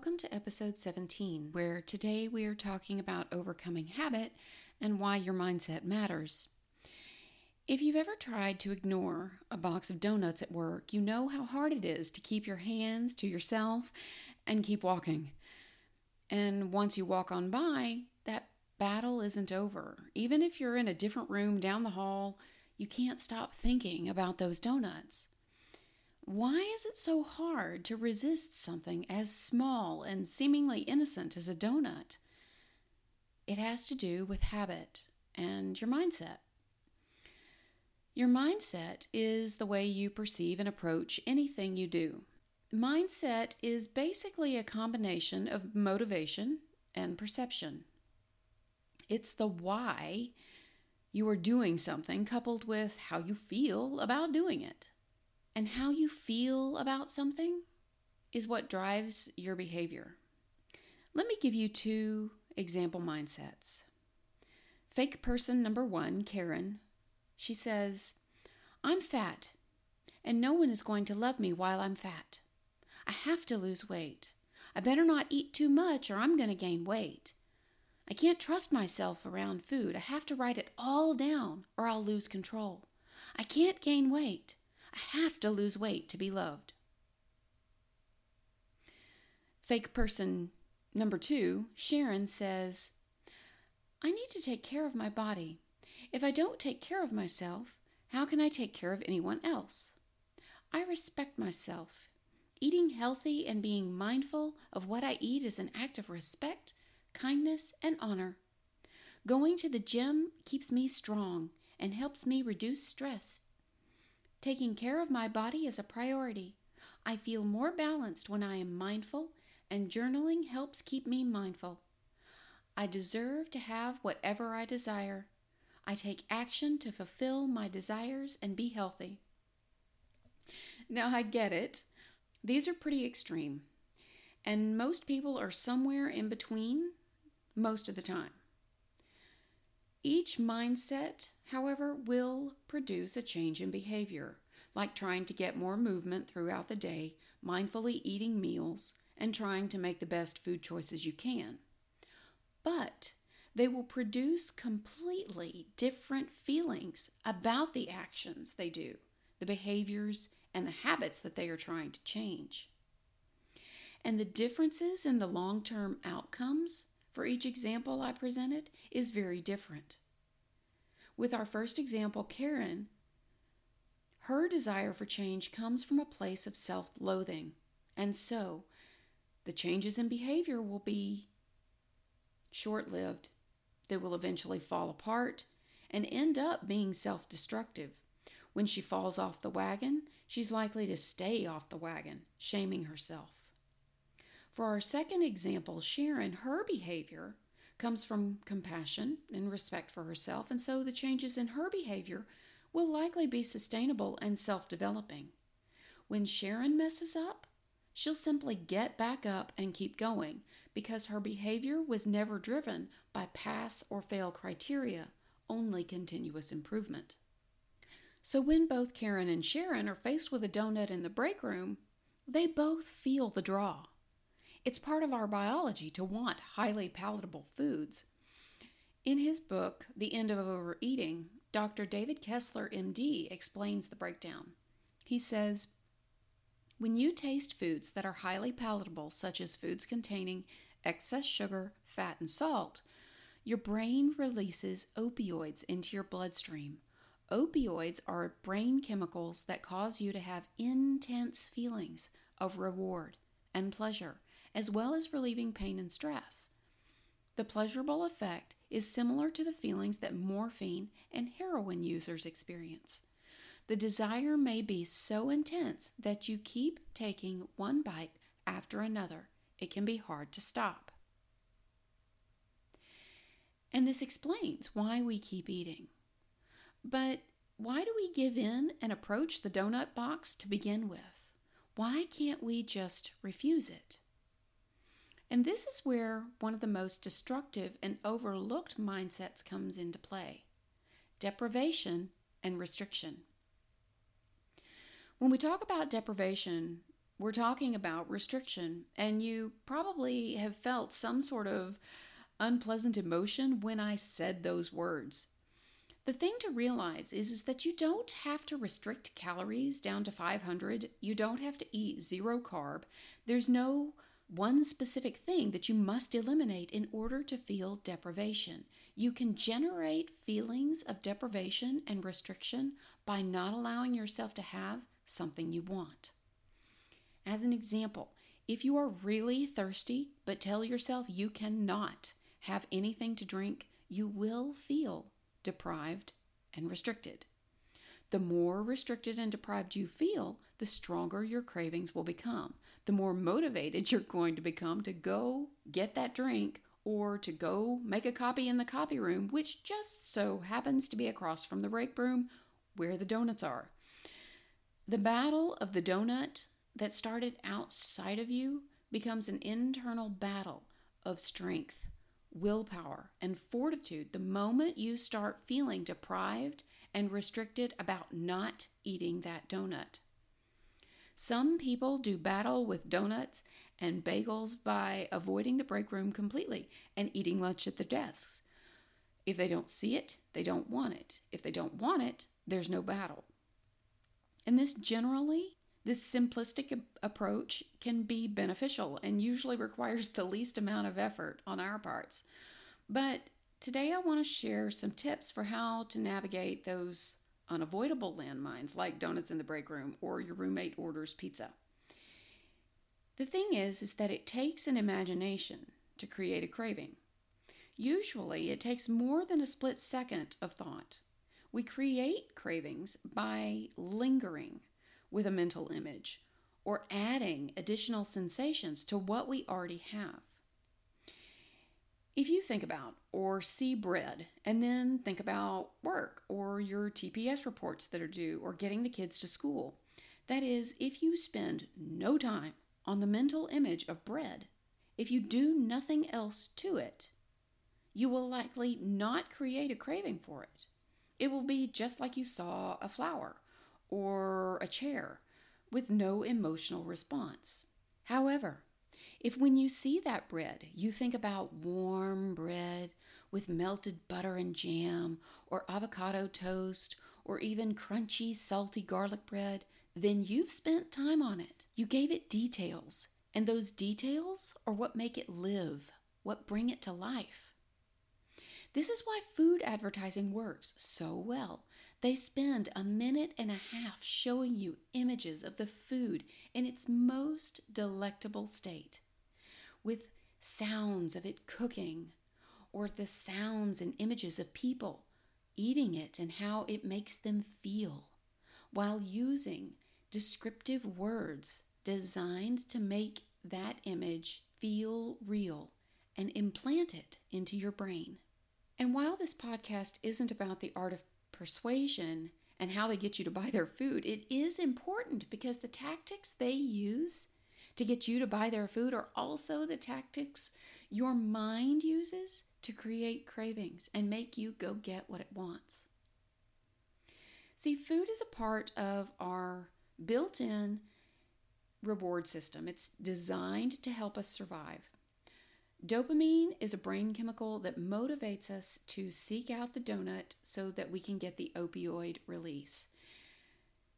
Welcome to episode 17, where today we are talking about overcoming habit and why your mindset matters. If you've ever tried to ignore a box of donuts at work, you know how hard it is to keep your hands to yourself and keep walking. And once you walk on by, that battle isn't over. Even if you're in a different room down the hall, you can't stop thinking about those donuts. Why is it so hard to resist something as small and seemingly innocent as a donut? It has to do with habit and your mindset. Your mindset is the way you perceive and approach anything you do. Mindset is basically a combination of motivation and perception. It's the why you are doing something coupled with how you feel about doing it. And how you feel about something is what drives your behavior. Let me give you two example mindsets. Fake person number one, Karen, she says, I'm fat, and no one is going to love me while I'm fat. I have to lose weight. I better not eat too much or I'm going to gain weight. I can't trust myself around food. I have to write it all down or I'll lose control. I can't gain weight. I have to lose weight to be loved. Fake person number two, Sharon says, I need to take care of my body. If I don't take care of myself, how can I take care of anyone else? I respect myself. Eating healthy and being mindful of what I eat is an act of respect, kindness, and honor. Going to the gym keeps me strong and helps me reduce stress. Taking care of my body is a priority. I feel more balanced when I am mindful, and journaling helps keep me mindful. I deserve to have whatever I desire. I take action to fulfill my desires and be healthy. Now, I get it. These are pretty extreme, and most people are somewhere in between most of the time. Each mindset, however, will produce a change in behavior, like trying to get more movement throughout the day, mindfully eating meals, and trying to make the best food choices you can. But they will produce completely different feelings about the actions they do, the behaviors, and the habits that they are trying to change. And the differences in the long term outcomes for each example I presented is very different. With our first example, Karen, her desire for change comes from a place of self loathing, and so the changes in behavior will be short lived They will eventually fall apart and end up being self destructive. When she falls off the wagon, she's likely to stay off the wagon, shaming herself. For our second example, Sharon, her behavior comes from compassion and respect for herself, and so the changes in her behavior will likely be sustainable and self developing. When Sharon messes up, she'll simply get back up and keep going because her behavior was never driven by pass or fail criteria, only continuous improvement. So when both Karen and Sharon are faced with a donut in the break room, they both feel the draw. It's part of our biology to want highly palatable foods. In his book, The End of Overeating, Dr. David Kessler, MD, explains the breakdown. He says, When you taste foods that are highly palatable, such as foods containing excess sugar, fat, and salt, your brain releases opioids into your bloodstream. Opioids are brain chemicals that cause you to have intense feelings of reward and pleasure, as well as relieving pain and stress. The pleasurable effect is similar to the feelings that morphine and heroin users experience. the desire may be so intense that you keep taking one bite after another. It can be hard to stop. And this explains why we keep eating. But why do we give in and approach the donut box to begin with? Why can't we just refuse it? And this is where one of the most destructive and overlooked mindsets comes into play deprivation and restriction. When we talk about deprivation, we're talking about restriction, and you probably have felt some sort of unpleasant emotion when I said those words. The thing to realize is, is that you don't have to restrict calories down to 500. You don't have to eat zero carb. There's no one specific thing that you must eliminate in order to feel deprivation. You can generate feelings of deprivation and restriction by not allowing yourself to have something you want. As an example, if you are really thirsty but tell yourself you cannot have anything to drink, you will feel deprived and restricted. The more restricted and deprived you feel, the stronger your cravings will become. The more motivated you're going to become to go get that drink or to go make a copy in the copy room, which just so happens to be across from the break room where the donuts are. The battle of the donut that started outside of you becomes an internal battle of strength, willpower, and fortitude the moment you start feeling deprived and restricted about not eating that donut. Some people do battle with donuts and bagels by avoiding the break room completely and eating lunch at their desks. If they don't see it, they don't want it. If they don't want it, there's no battle. And this generally, this simplistic approach can be beneficial and usually requires the least amount of effort on our parts. But today I want to share some tips for how to navigate those unavoidable landmines like donuts in the break room or your roommate orders pizza. The thing is is that it takes an imagination to create a craving. Usually it takes more than a split second of thought. We create cravings by lingering with a mental image or adding additional sensations to what we already have. If you think about or see bread and then think about work or your TPS reports that are due or getting the kids to school, that is, if you spend no time on the mental image of bread, if you do nothing else to it, you will likely not create a craving for it. It will be just like you saw a flower or a chair with no emotional response. However, if when you see that bread, you think about warm bread with melted butter and jam, or avocado toast, or even crunchy, salty garlic bread, then you've spent time on it. You gave it details, and those details are what make it live, what bring it to life. This is why food advertising works so well. They spend a minute and a half showing you images of the food in its most delectable state, with sounds of it cooking, or the sounds and images of people eating it and how it makes them feel, while using descriptive words designed to make that image feel real and implant it into your brain. And while this podcast isn't about the art of persuasion and how they get you to buy their food, it is important because the tactics they use to get you to buy their food are also the tactics your mind uses to create cravings and make you go get what it wants. See, food is a part of our built in reward system, it's designed to help us survive. Dopamine is a brain chemical that motivates us to seek out the donut so that we can get the opioid release.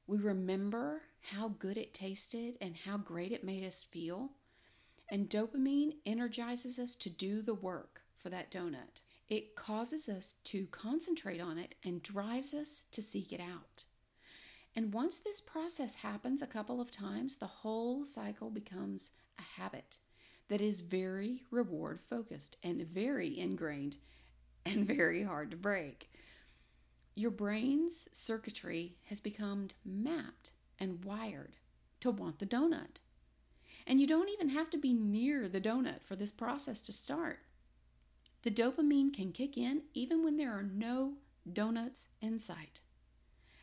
We remember how good it tasted and how great it made us feel. And dopamine energizes us to do the work for that donut. It causes us to concentrate on it and drives us to seek it out. And once this process happens a couple of times, the whole cycle becomes a habit that is very reward focused and very ingrained and very hard to break. your brain's circuitry has become mapped and wired to want the donut. And you don't even have to be near the donut for this process to start. The dopamine can kick in even when there are no donuts in sight.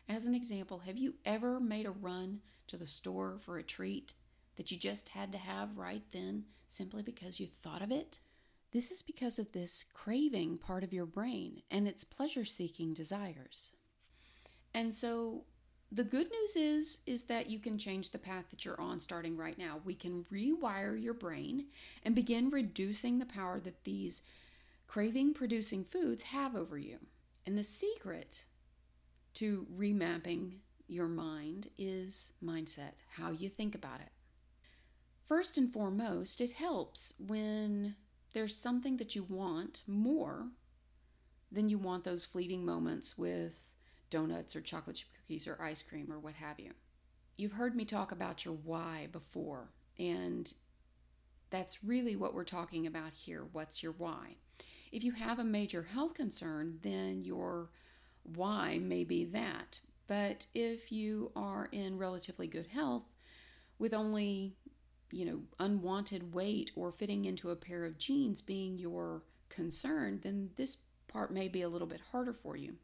As an example, have you ever made a run to the store for a treat that you just had to have right then simply because you thought of it? This is because of this craving part of your brain and its pleasure seeking desires. And so the good news is is that you can change the path that you're on starting right now. We can rewire your brain and begin reducing the power that these craving producing foods have over you. And the secret to remapping your mind is mindset, how you think about it. First and foremost, it helps when there's something that you want more than you want those fleeting moments with donuts or chocolate chip cookies or ice cream or what have you. You've heard me talk about your why before, and that's really what we're talking about here. What's your why? If you have a major health concern, then your why may be that. But if you are in relatively good health with only, you know, unwanted weight or fitting into a pair of jeans being your concern, then this part may be a little bit harder for you.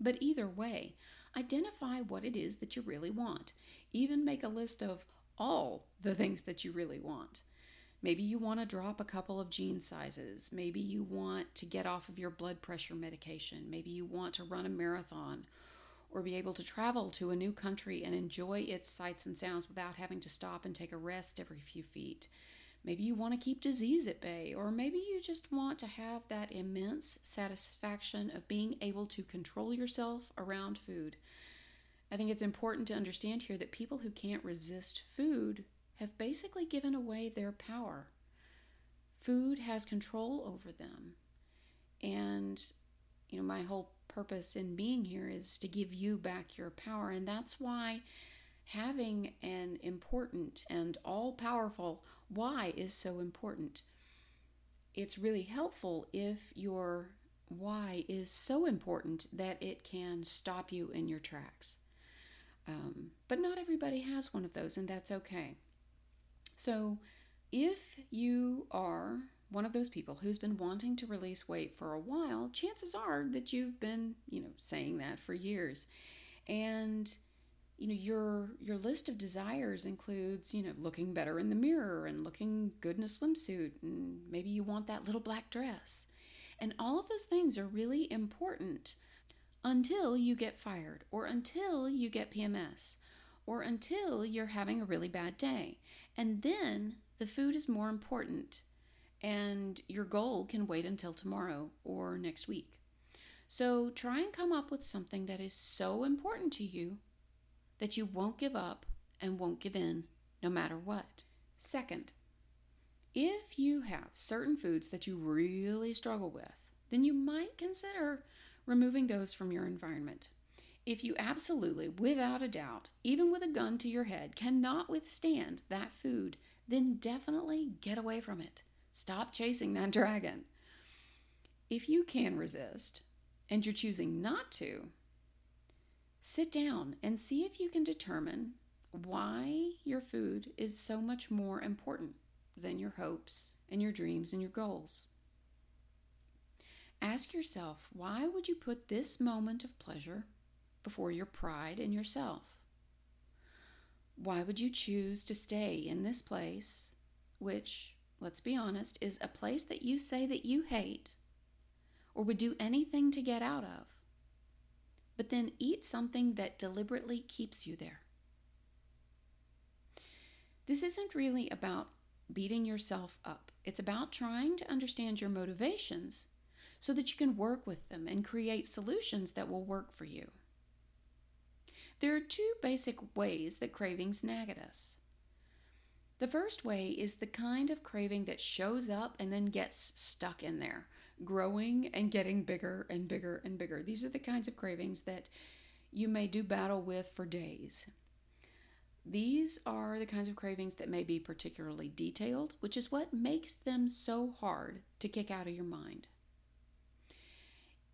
But either way, identify what it is that you really want. Even make a list of all the things that you really want. Maybe you want to drop a couple of jean sizes. Maybe you want to get off of your blood pressure medication. Maybe you want to run a marathon or be able to travel to a new country and enjoy its sights and sounds without having to stop and take a rest every few feet. Maybe you want to keep disease at bay, or maybe you just want to have that immense satisfaction of being able to control yourself around food. I think it's important to understand here that people who can't resist food have basically given away their power. Food has control over them. And, you know, my whole purpose in being here is to give you back your power. And that's why having an important and all powerful why is so important. It's really helpful if your why is so important that it can stop you in your tracks. Um, but not everybody has one of those, and that's okay. So, if you are one of those people who's been wanting to release weight for a while, chances are that you've been, you know, saying that for years. And you know your your list of desires includes you know looking better in the mirror and looking good in a swimsuit and maybe you want that little black dress and all of those things are really important until you get fired or until you get PMS or until you're having a really bad day and then the food is more important and your goal can wait until tomorrow or next week so try and come up with something that is so important to you that you won't give up and won't give in no matter what. Second, if you have certain foods that you really struggle with, then you might consider removing those from your environment. If you absolutely, without a doubt, even with a gun to your head, cannot withstand that food, then definitely get away from it. Stop chasing that dragon. If you can resist and you're choosing not to, Sit down and see if you can determine why your food is so much more important than your hopes and your dreams and your goals. Ask yourself, why would you put this moment of pleasure before your pride in yourself? Why would you choose to stay in this place, which, let's be honest, is a place that you say that you hate or would do anything to get out of? but then eat something that deliberately keeps you there. This isn't really about beating yourself up. It's about trying to understand your motivations so that you can work with them and create solutions that will work for you. There are two basic ways that cravings nag at us. The first way is the kind of craving that shows up and then gets stuck in there growing and getting bigger and bigger and bigger. These are the kinds of cravings that you may do battle with for days. These are the kinds of cravings that may be particularly detailed, which is what makes them so hard to kick out of your mind.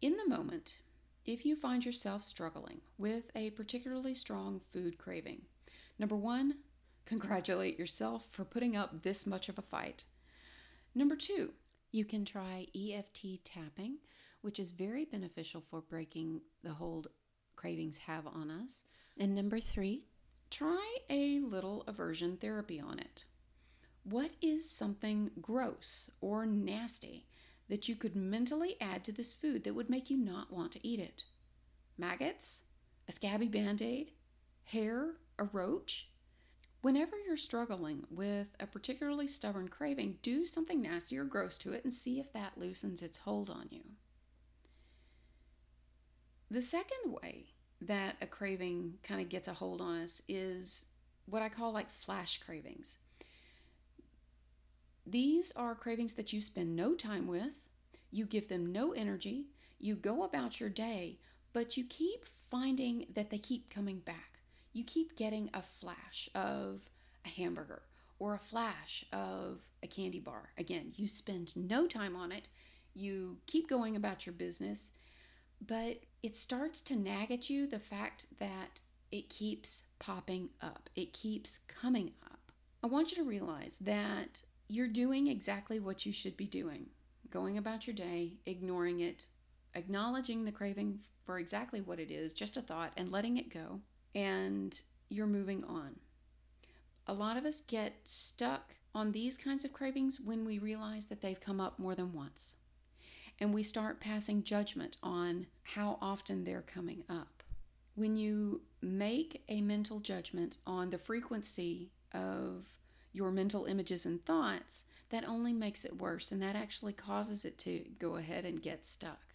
In the moment, if you find yourself struggling with a particularly strong food craving. Number one, congratulate yourself for putting up this much of a fight. Number two, you can try EFT tapping, which is very beneficial for breaking the hold cravings have on us. And number three, try a little aversion therapy on it. What is something gross or nasty that you could mentally add to this food that would make you not want to eat it? Maggots? A scabby band aid? Hair? A roach? Whenever you're struggling with a particularly stubborn craving, do something nasty or gross to it and see if that loosens its hold on you. The second way that a craving kind of gets a hold on us is what I call like flash cravings. These are cravings that you spend no time with, you give them no energy, you go about your day, but you keep finding that they keep coming back. You keep getting a flash of a hamburger or a flash of a candy bar. Again, you spend no time on it, you keep going about your business, but it starts to nag at you the fact that it keeps popping up, it keeps coming up. I want you to realize that you're doing exactly what you should be doing going about your day, ignoring it, acknowledging the craving for exactly what it is, just a thought, and letting it go, and you're moving on. A lot of us get stuck on these kinds of cravings when we realize that they've come up more than once. And we start passing judgment on how often they're coming up. When you make a mental judgment on the frequency of your mental images and thoughts, that only makes it worse and that actually causes it to go ahead and get stuck.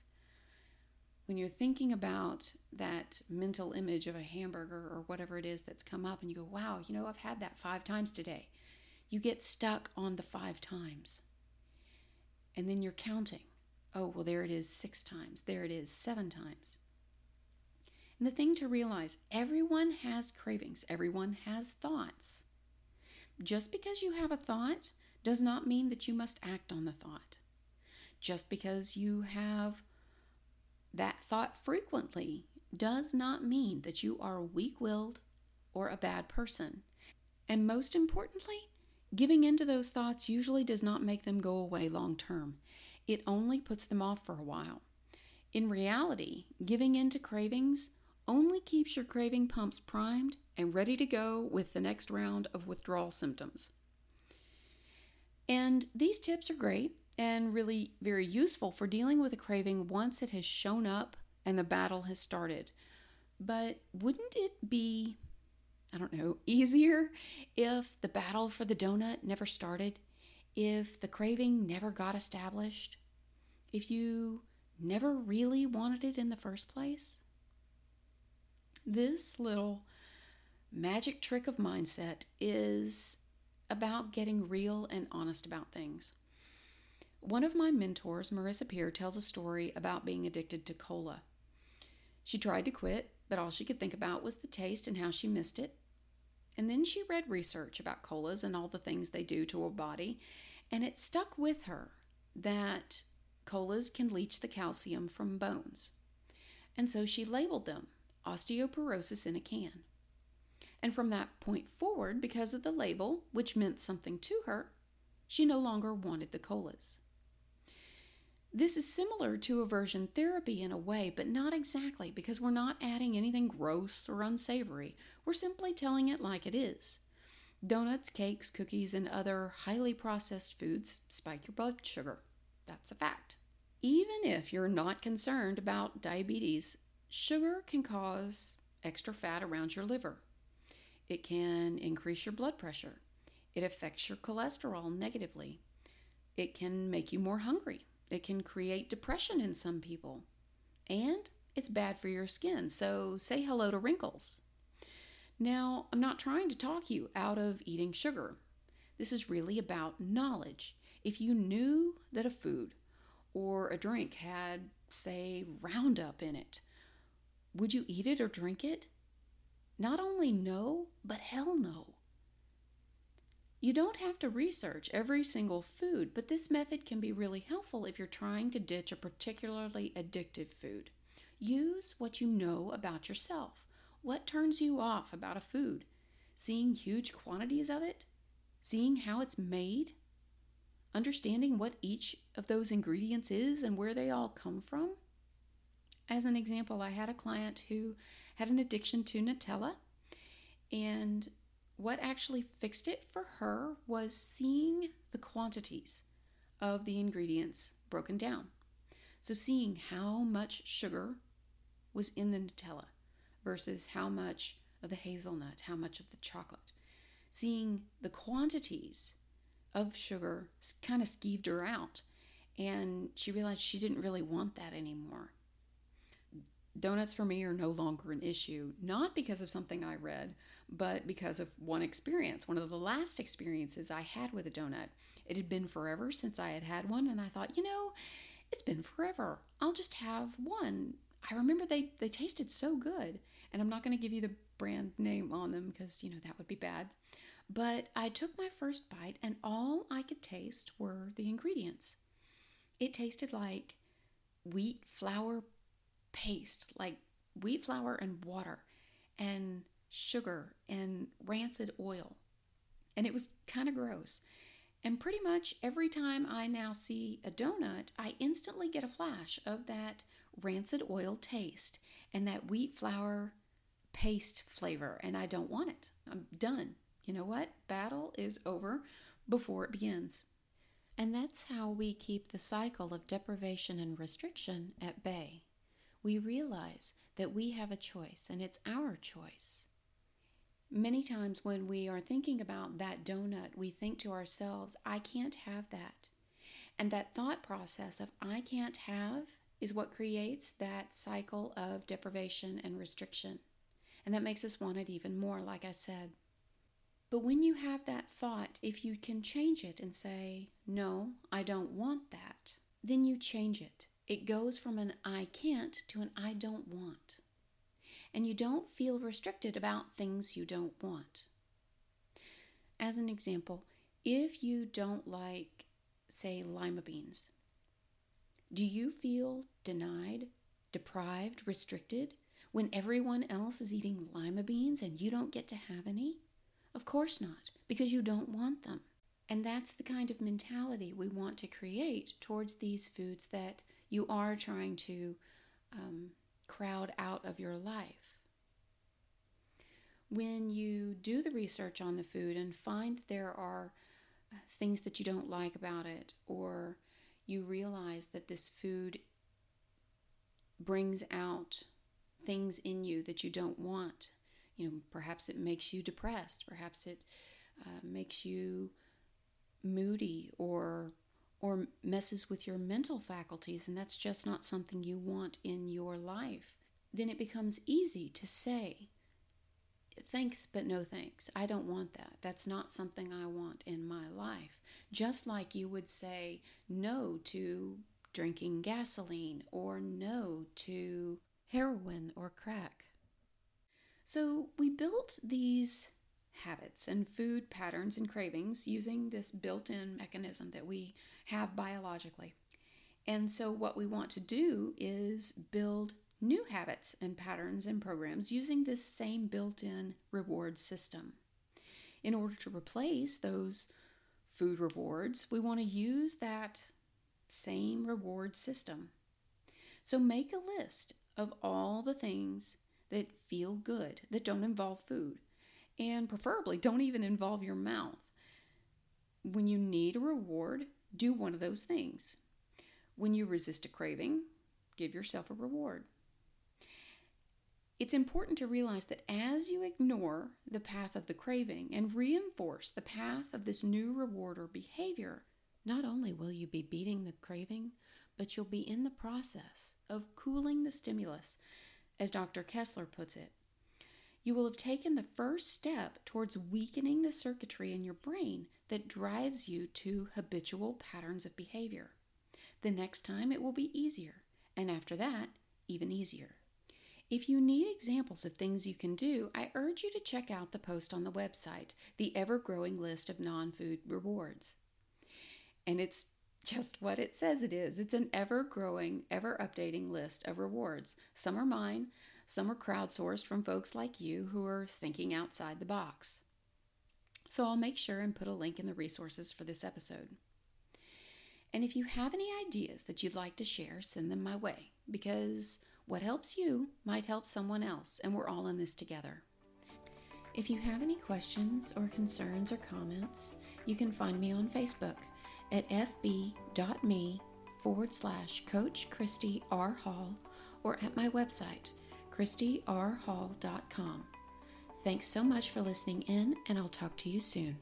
When you're thinking about that mental image of a hamburger or whatever it is that's come up and you go, wow, you know, I've had that five times today, you get stuck on the five times. And then you're counting. Oh, well, there it is six times. There it is seven times. And the thing to realize everyone has cravings, everyone has thoughts. Just because you have a thought does not mean that you must act on the thought. Just because you have that thought frequently does not mean that you are weak willed or a bad person. And most importantly, giving in to those thoughts usually does not make them go away long term. It only puts them off for a while. In reality, giving in to cravings only keeps your craving pumps primed and ready to go with the next round of withdrawal symptoms. And these tips are great and really very useful for dealing with a craving once it has shown up and the battle has started. But wouldn't it be, I don't know, easier if the battle for the donut never started? If the craving never got established? If you never really wanted it in the first place? This little magic trick of mindset is about getting real and honest about things. One of my mentors, Marissa Peer, tells a story about being addicted to cola. She tried to quit, but all she could think about was the taste and how she missed it. And then she read research about colas and all the things they do to her body, and it stuck with her that colas can leach the calcium from bones. And so she labeled them osteoporosis in a can. And from that point forward, because of the label, which meant something to her, she no longer wanted the colas. This is similar to aversion therapy in a way, but not exactly because we're not adding anything gross or unsavory. We're simply telling it like it is. Donuts, cakes, cookies, and other highly processed foods spike your blood sugar. That's a fact. Even if you're not concerned about diabetes, sugar can cause extra fat around your liver. It can increase your blood pressure. It affects your cholesterol negatively. It can make you more hungry. It can create depression in some people. And it's bad for your skin, so say hello to wrinkles. Now, I'm not trying to talk you out of eating sugar. This is really about knowledge. If you knew that a food or a drink had, say, Roundup in it, would you eat it or drink it? Not only no, but hell no. You don't have to research every single food, but this method can be really helpful if you're trying to ditch a particularly addictive food. Use what you know about yourself. What turns you off about a food? Seeing huge quantities of it? Seeing how it's made? Understanding what each of those ingredients is and where they all come from? As an example, I had a client who had an addiction to Nutella, and what actually fixed it for her was seeing the quantities of the ingredients broken down. So, seeing how much sugar was in the Nutella versus how much of the hazelnut, how much of the chocolate. Seeing the quantities of sugar kind of skeeved her out, and she realized she didn't really want that anymore. Donuts for me are no longer an issue, not because of something I read, but because of one experience. One of the last experiences I had with a donut. It had been forever since I had had one, and I thought, you know, it's been forever. I'll just have one. I remember they, they tasted so good, and I'm not going to give you the brand name on them because, you know, that would be bad. But I took my first bite, and all I could taste were the ingredients. It tasted like wheat flour paste, like wheat flour and water, and sugar and rancid oil. And it was kind of gross. And pretty much every time I now see a donut, I instantly get a flash of that rancid oil taste and that wheat flour paste flavor, and I don't want it. I'm done. You know what? Battle is over before it begins. And that's how we keep the cycle of deprivation and restriction at bay. We realize that we have a choice, and it's our choice. Many times when we are thinking about that donut, we think to ourselves, I can't have that. And that thought process of I can't have is what creates that cycle of deprivation and restriction. And that makes us want it even more, like I said. But when you have that thought, if you can change it and say, No, I don't want that, then you change it. It goes from an I can't to an I don't want and you don't feel restricted about things you don't want. As an example, if you don't like, say, lima beans, do you feel denied, deprived, restricted when everyone else is eating lima beans and you don't get to have any? Of course not, because you don't want them. And that's the kind of mentality we want to create towards these foods that you are trying to um, crowd out of your life. When you do the research on the food and find that there are uh, things that you don't like about it, or you realize that this food brings out things in you that you don't want, you know, perhaps it makes you depressed, perhaps it uh, makes you moody or or messes with your mental faculties, and that's just not something you want in your life, then it becomes easy to say, Thanks, but no thanks. I don't want that. That's not something I want in my life. Just like you would say no to drinking gasoline or no to heroin or crack. So we built these habits and food patterns and cravings using this built in mechanism that we have biologically. And so, what we want to do is build new habits and patterns and programs using this same built in reward system. In order to replace those food rewards, we want to use that same reward system. So, make a list of all the things that feel good, that don't involve food and preferably don't even involve your mouth. When you need a reward, do one of those things. When you resist a craving, give yourself a reward. It's important to realize that as you ignore the path of the craving and reinforce the path of this new reward or behavior, not only will you be beating the craving, but you'll be in the process of cooling the stimulus, as Dr. Kessler puts it you will have taken the first step towards weakening the circuitry in your brain that drives you to habitual patterns of behavior. The next time it will be easier, and after that, even easier. If you need examples of things you can do, I urge you to check out the post on the website, the ever growing list of non food rewards. And it's just what it says it is. It's an ever growing, ever updating list of rewards. Some are mine, some are crowdsourced from folks like you who are thinking outside the box. So I'll make sure and put a link in the resources for this episode. And if you have any ideas that you'd like to share, send them my way because what helps you might help someone else, and we're all in this together. If you have any questions or concerns or comments, you can find me on Facebook at fb.me forward slash Coach Christy R. Hall or at my website, ChristyRHall.com. Thanks so much for listening in, and I'll talk to you soon.